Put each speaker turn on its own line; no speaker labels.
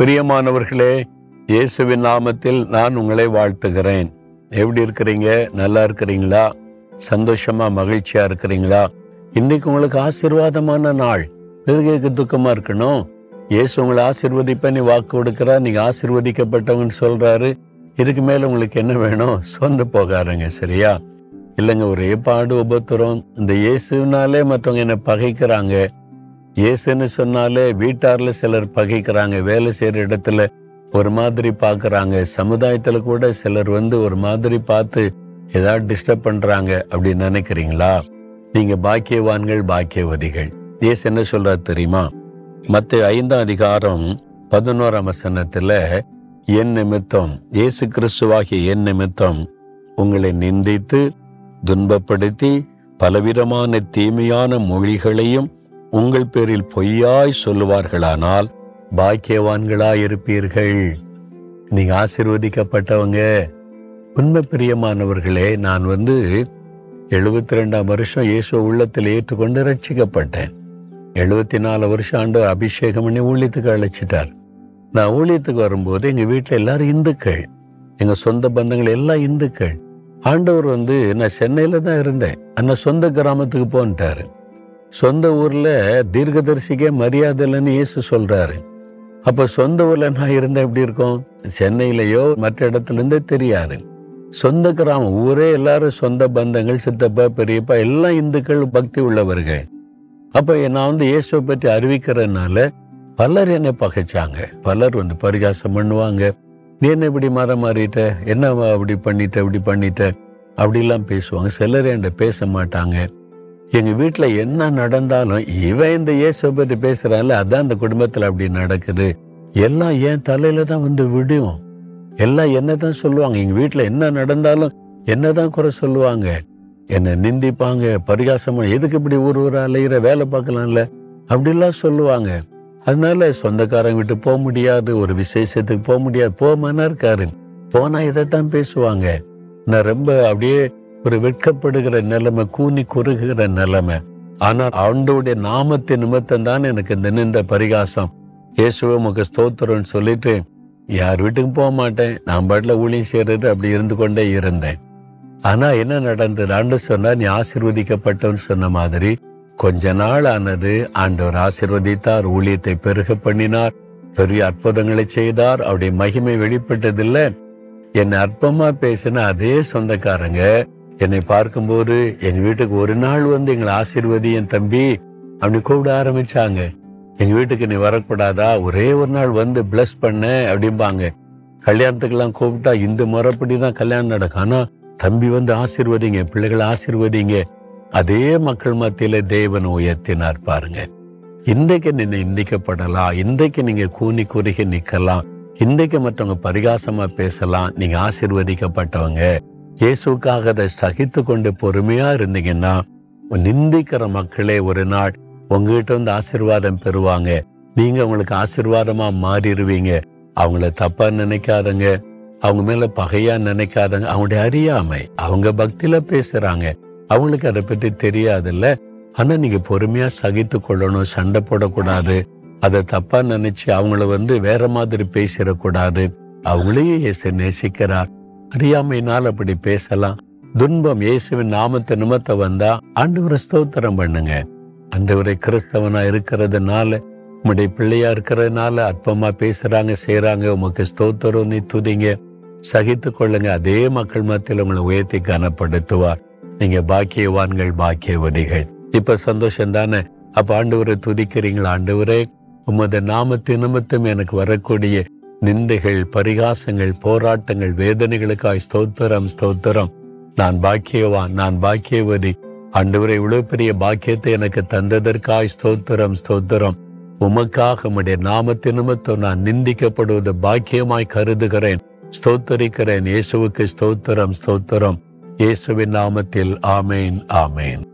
பிரியமானவர்களே இயேசுவின் நாமத்தில் நான் உங்களை வாழ்த்துகிறேன். எப்படி இருக்கிறீங்க? நல்லா இருக்கிறீங்களா? சந்தோஷமா மகிழ்ச்சியா இருக்கிறீங்களா? இன்னைக்கு உங்களுக்கு ஆசீர்வாதமான நாள். எதுக்கு துக்கமா இருக்கணும்? இயேசு உங்களை ஆசீர்வதிப்ப நீ வாக்கு கொடுக்குறா நீங்க ஆசீர்வதிக்கப்பட்டவங்கன்னு சொல்றாரு. இதுக்கு மேல உங்களுக்கு என்ன வேணும்? சொந்த போகாருங்க சரியா? இல்லைங்க ஒரே பாடு உபத்திரம். இந்த இயேசுனாலே மற்றவங்க என்ன பகைக்கிறாங்க. இயேசுன்னு சொன்னாலே வீட்டார்ல சிலர் பகைக்கிறாங்க வேலை செய்யற இடத்துல ஒரு மாதிரி பார்க்குறாங்க சமுதாயத்துல கூட சிலர் வந்து ஒரு மாதிரி பார்த்து ஏதாவது டிஸ்டர்ப் பண்றாங்க அப்படின்னு நினைக்கிறீங்களா? நீங்க பாக்கியவான்கள் பாக்கியவதிகள். இயேசு என்ன சொல்றாரு தெரியுமா? மத்த ஐந்தாம் அதிகாரம் பதினோராம் வசனத்தில் என் நிமித்தம் இயேசு கிறிஸ்துவாகிய என் நிமித்தம் உங்களை நிந்தித்து துன்பப்படுத்தி பலவிதமான தீமையான மொழிகளையும் உங்கள் பேரில் பொய்யாய் சொல்லுவார்களானால் பாக்கியவான்களாயிருப்பீர்கள். நீங்க ஆசிர்வதிக்கப்பட்டவங்க. உண்மை பிரியமானவர்களே நான் வந்து எழுபத்தி ரெண்டாம் வருஷம் இயேசு உள்ளத்தில் ஏற்றுக்கொண்டு ரட்சிக்கப்பட்டேன் எழுபத்தி நாலு வருஷம் ஆண்டு அபிஷேகம் பண்ணி ஊழியத்துக்கு அழைச்சிட்டார். நான் ஊழியத்துக்கு வரும்போது எங்கள் வீட்டில் எல்லாரும் இந்துக்கள். எங்கள் சொந்த பந்தங்கள் எல்லாம் இந்துக்கள். ஆண்டவர் வந்து நான் சென்னையில் தான் இருந்தேன். ஆனா சொந்த கிராமத்துக்கு போன்ட்டாரு. சொந்த ஊர்ல தீர்க்கதரிசிக்கே மரியாதை இல்லைன்னு இயேசு சொல்றாரு. அப்ப சொந்த ஊர்ல நான் இருந்தா எப்படி இருக்கும்? சென்னையிலயோ மற்ற இடத்துல இருந்தே தெரியாது. சொந்த கிராமம் ஊரே எல்லாரும் சொந்த பந்தங்கள் சித்தப்பா பெரியப்பா எல்லாம் இந்துக்கள் பக்தி உள்ளவர்கள். அப்ப நான் வந்து இயேசுவை பற்றி அறிவிக்கிறதுனால பலர் என்னை பகைச்சாங்க. பலர் வந்து பரிகாசம் பண்ணுவாங்க. நீ என்ன இப்படி மாற மாறிட்ட? என்ன அப்படி பண்ணிட்ட? இப்படி பண்ணிட்ட? அப்படிலாம் பேசுவாங்க. சிலர் என்கிட்ட பேச மாட்டாங்க. எங்கள் வீட்டில் என்ன நடந்தாலும் இவன் இந்த இயேசுவை பற்றி பேசுகிறான்ல அதான் அந்த குடும்பத்தில் அப்படி நடக்குது. எல்லாம் என் தலையில தான் வந்து விடும். எல்லாம் என்ன தான் சொல்லுவாங்க எங்கள் வீட்டில் என்ன நடந்தாலும் என்னதான் குறை சொல்லுவாங்க. என்னை நிந்திப்பாங்க பரிகாசம் எதுக்கு இப்படி ஊர் ஊராக அலையிற வேலை பார்க்கலாம்ல அப்படிலாம் சொல்லுவாங்க. அதனால சொந்தக்காரங்க விட்டு போக முடியாது ஒரு விசேஷத்துக்கு போக முடியாது. போமானா இருக்காரு. போனால் இதைத்தான் பேசுவாங்க. நான் ரொம்ப அப்படியே ஒரு வெட்கப்படுகிற நிலைமை கூனி குறுகுகிற நிலைமை. ஆனால் ஆண்டோடைய நாமத்தை நிமித்தம் தான் எனக்கு இந்த நின்ற பரிகாசம். இயேசுவை உமக்கு ஸ்தோத்திரம்னு சொல்லிட்டு யார் வீட்டுக்கும் போக மாட்டேன் நான் பாட்டில் ஊழியம் செய்யறது அப்படி இருந்து கொண்டே இருந்தேன். ஆனால் என்ன நடந்தது? ஆண்டு சொன்னால் நீ ஆசீர்வதிக்கப்பட்டவன்னு சொன்ன மாதிரி கொஞ்ச நாள் ஆனது ஆண்டவர் ஆசிர்வதித்தார் ஊழியத்தை பெருக பண்ணினார் பெரிய அற்புதங்களை செய்தார் அவருடைய மகிமை வெளிப்பட்டதில்லை. என்னை அற்பமா பேசின அதே சொந்தக்காரங்க என்னை பார்க்கும்போது எங்கள் வீட்டுக்கு ஒரு நாள் வந்து எங்களை ஆசீர்வதி என் தம்பி அப்படி கூப்பிட ஆரம்பிச்சாங்க. எங்கள் வீட்டுக்கு நீ வரக்கூடாதா? ஒரே ஒரு நாள் வந்து பிளஸ் பண்ண அப்படிம்பாங்க. கல்யாணத்துக்கெல்லாம் கூப்பிட்டா இந்த முறைப்படி தான் கல்யாணம் நடக்கும். ஆனால் தம்பி வந்து ஆசீர்வதிங்க பிள்ளைகளை ஆசீர்வதிங்க. அதே மக்கள் மத்தியில் தேவன் உயர்த்தினார் பாருங்க. இன்றைக்கு நீங்க நிந்திக்கப்படலாம். இன்றைக்கு நீங்கள் கூனி குறுகி நிற்கலாம். இன்றைக்கு மற்றவங்க பரிகாசமாக பேசலாம். நீங்கள் ஆசீர்வதிக்கப்பட்டவங்க. இயேசுக்காக அதை சகித்து கொண்டு பொறுமையா இருந்தீங்கன்னா நிந்திக்கிற மக்களே ஒரு நாள் உங்ககிட்ட வந்து ஆசீர்வாதம் பெறுவாங்க. நீங்க அவங்களுக்கு ஆசீர்வாதமா மாறிடுவீங்க. அவங்கள தப்பா நினைக்காதங்க. அவங்க மேல பகையா நினைக்காதங்க. அவங்களுடைய அறியாமை அவங்க பக்தியில பேசுறாங்க. அவங்களுக்கு அதை பற்றி தெரியாதுல்ல. ஆனா நீங்க பொறுமையா சகித்து கொள்ளணும் சண்டை போடக்கூடாது. அதை தப்பா நினைச்சு அவங்கள வந்து வேற மாதிரி பேசிடக்கூடாது. அவங்களையும் இயேசு நேசிக்கிறார். அறியாமையினால் அப்படி பேசலாம். துன்பம் இயேசுவின் நாமத்தை நிமித்த வந்தா ஆண்டவரை ஸ்தோத்திரம் பண்ணுங்க. ஆண்டவரை கிறிஸ்தவனா இருக்கிறதுனால உம்முடைய பிள்ளையா இருக்கிறதுனால அற்பமா பேசுறாங்க செய்யறாங்க உமக்கு ஸ்தோத்திரம் நீ துதிங்க. சகித்து கொள்ளுங்க. அதே மக்கள் மத்தியில் உங்களை உயர்த்தி கனப்படுத்துவார். நீங்க பாக்கியவான்கள் பாக்கியவதிகள். இப்ப சந்தோஷம் தானே? அப்ப ஆண்டவரை துதிக்கிறீங்களா? ஆண்டவரே உமது நாமத்து நிமித்தம் எனக்கு வரக்கூடிய நிந்தைகள் பரிகாசங்கள் போராட்டங்கள் வேதனைகளுக்காய் ஸ்தோத்திரம் ஸ்தோத்திரம். நான் பாக்கியவான் நான் பாக்கியவதி. அன்றுவரை இவ்வளவு பெரிய பாக்கியத்தை எனக்கு தந்ததற்காய் ஸ்தோத்திரம் ஸ்தோத்திரம். உமக்காக உம்முடைய நாமத்தினுமத்தோ நான் நிந்திக்கப்படுவது பாக்கியமாய் கருதுகிறேன். ஸ்தோத்தரிக்கிறேன். இயேசுவுக்கு ஸ்தோத்திரம் ஸ்தோத்திரம். இயேசுவின் நாமத்தில் ஆமேன் ஆமேன்.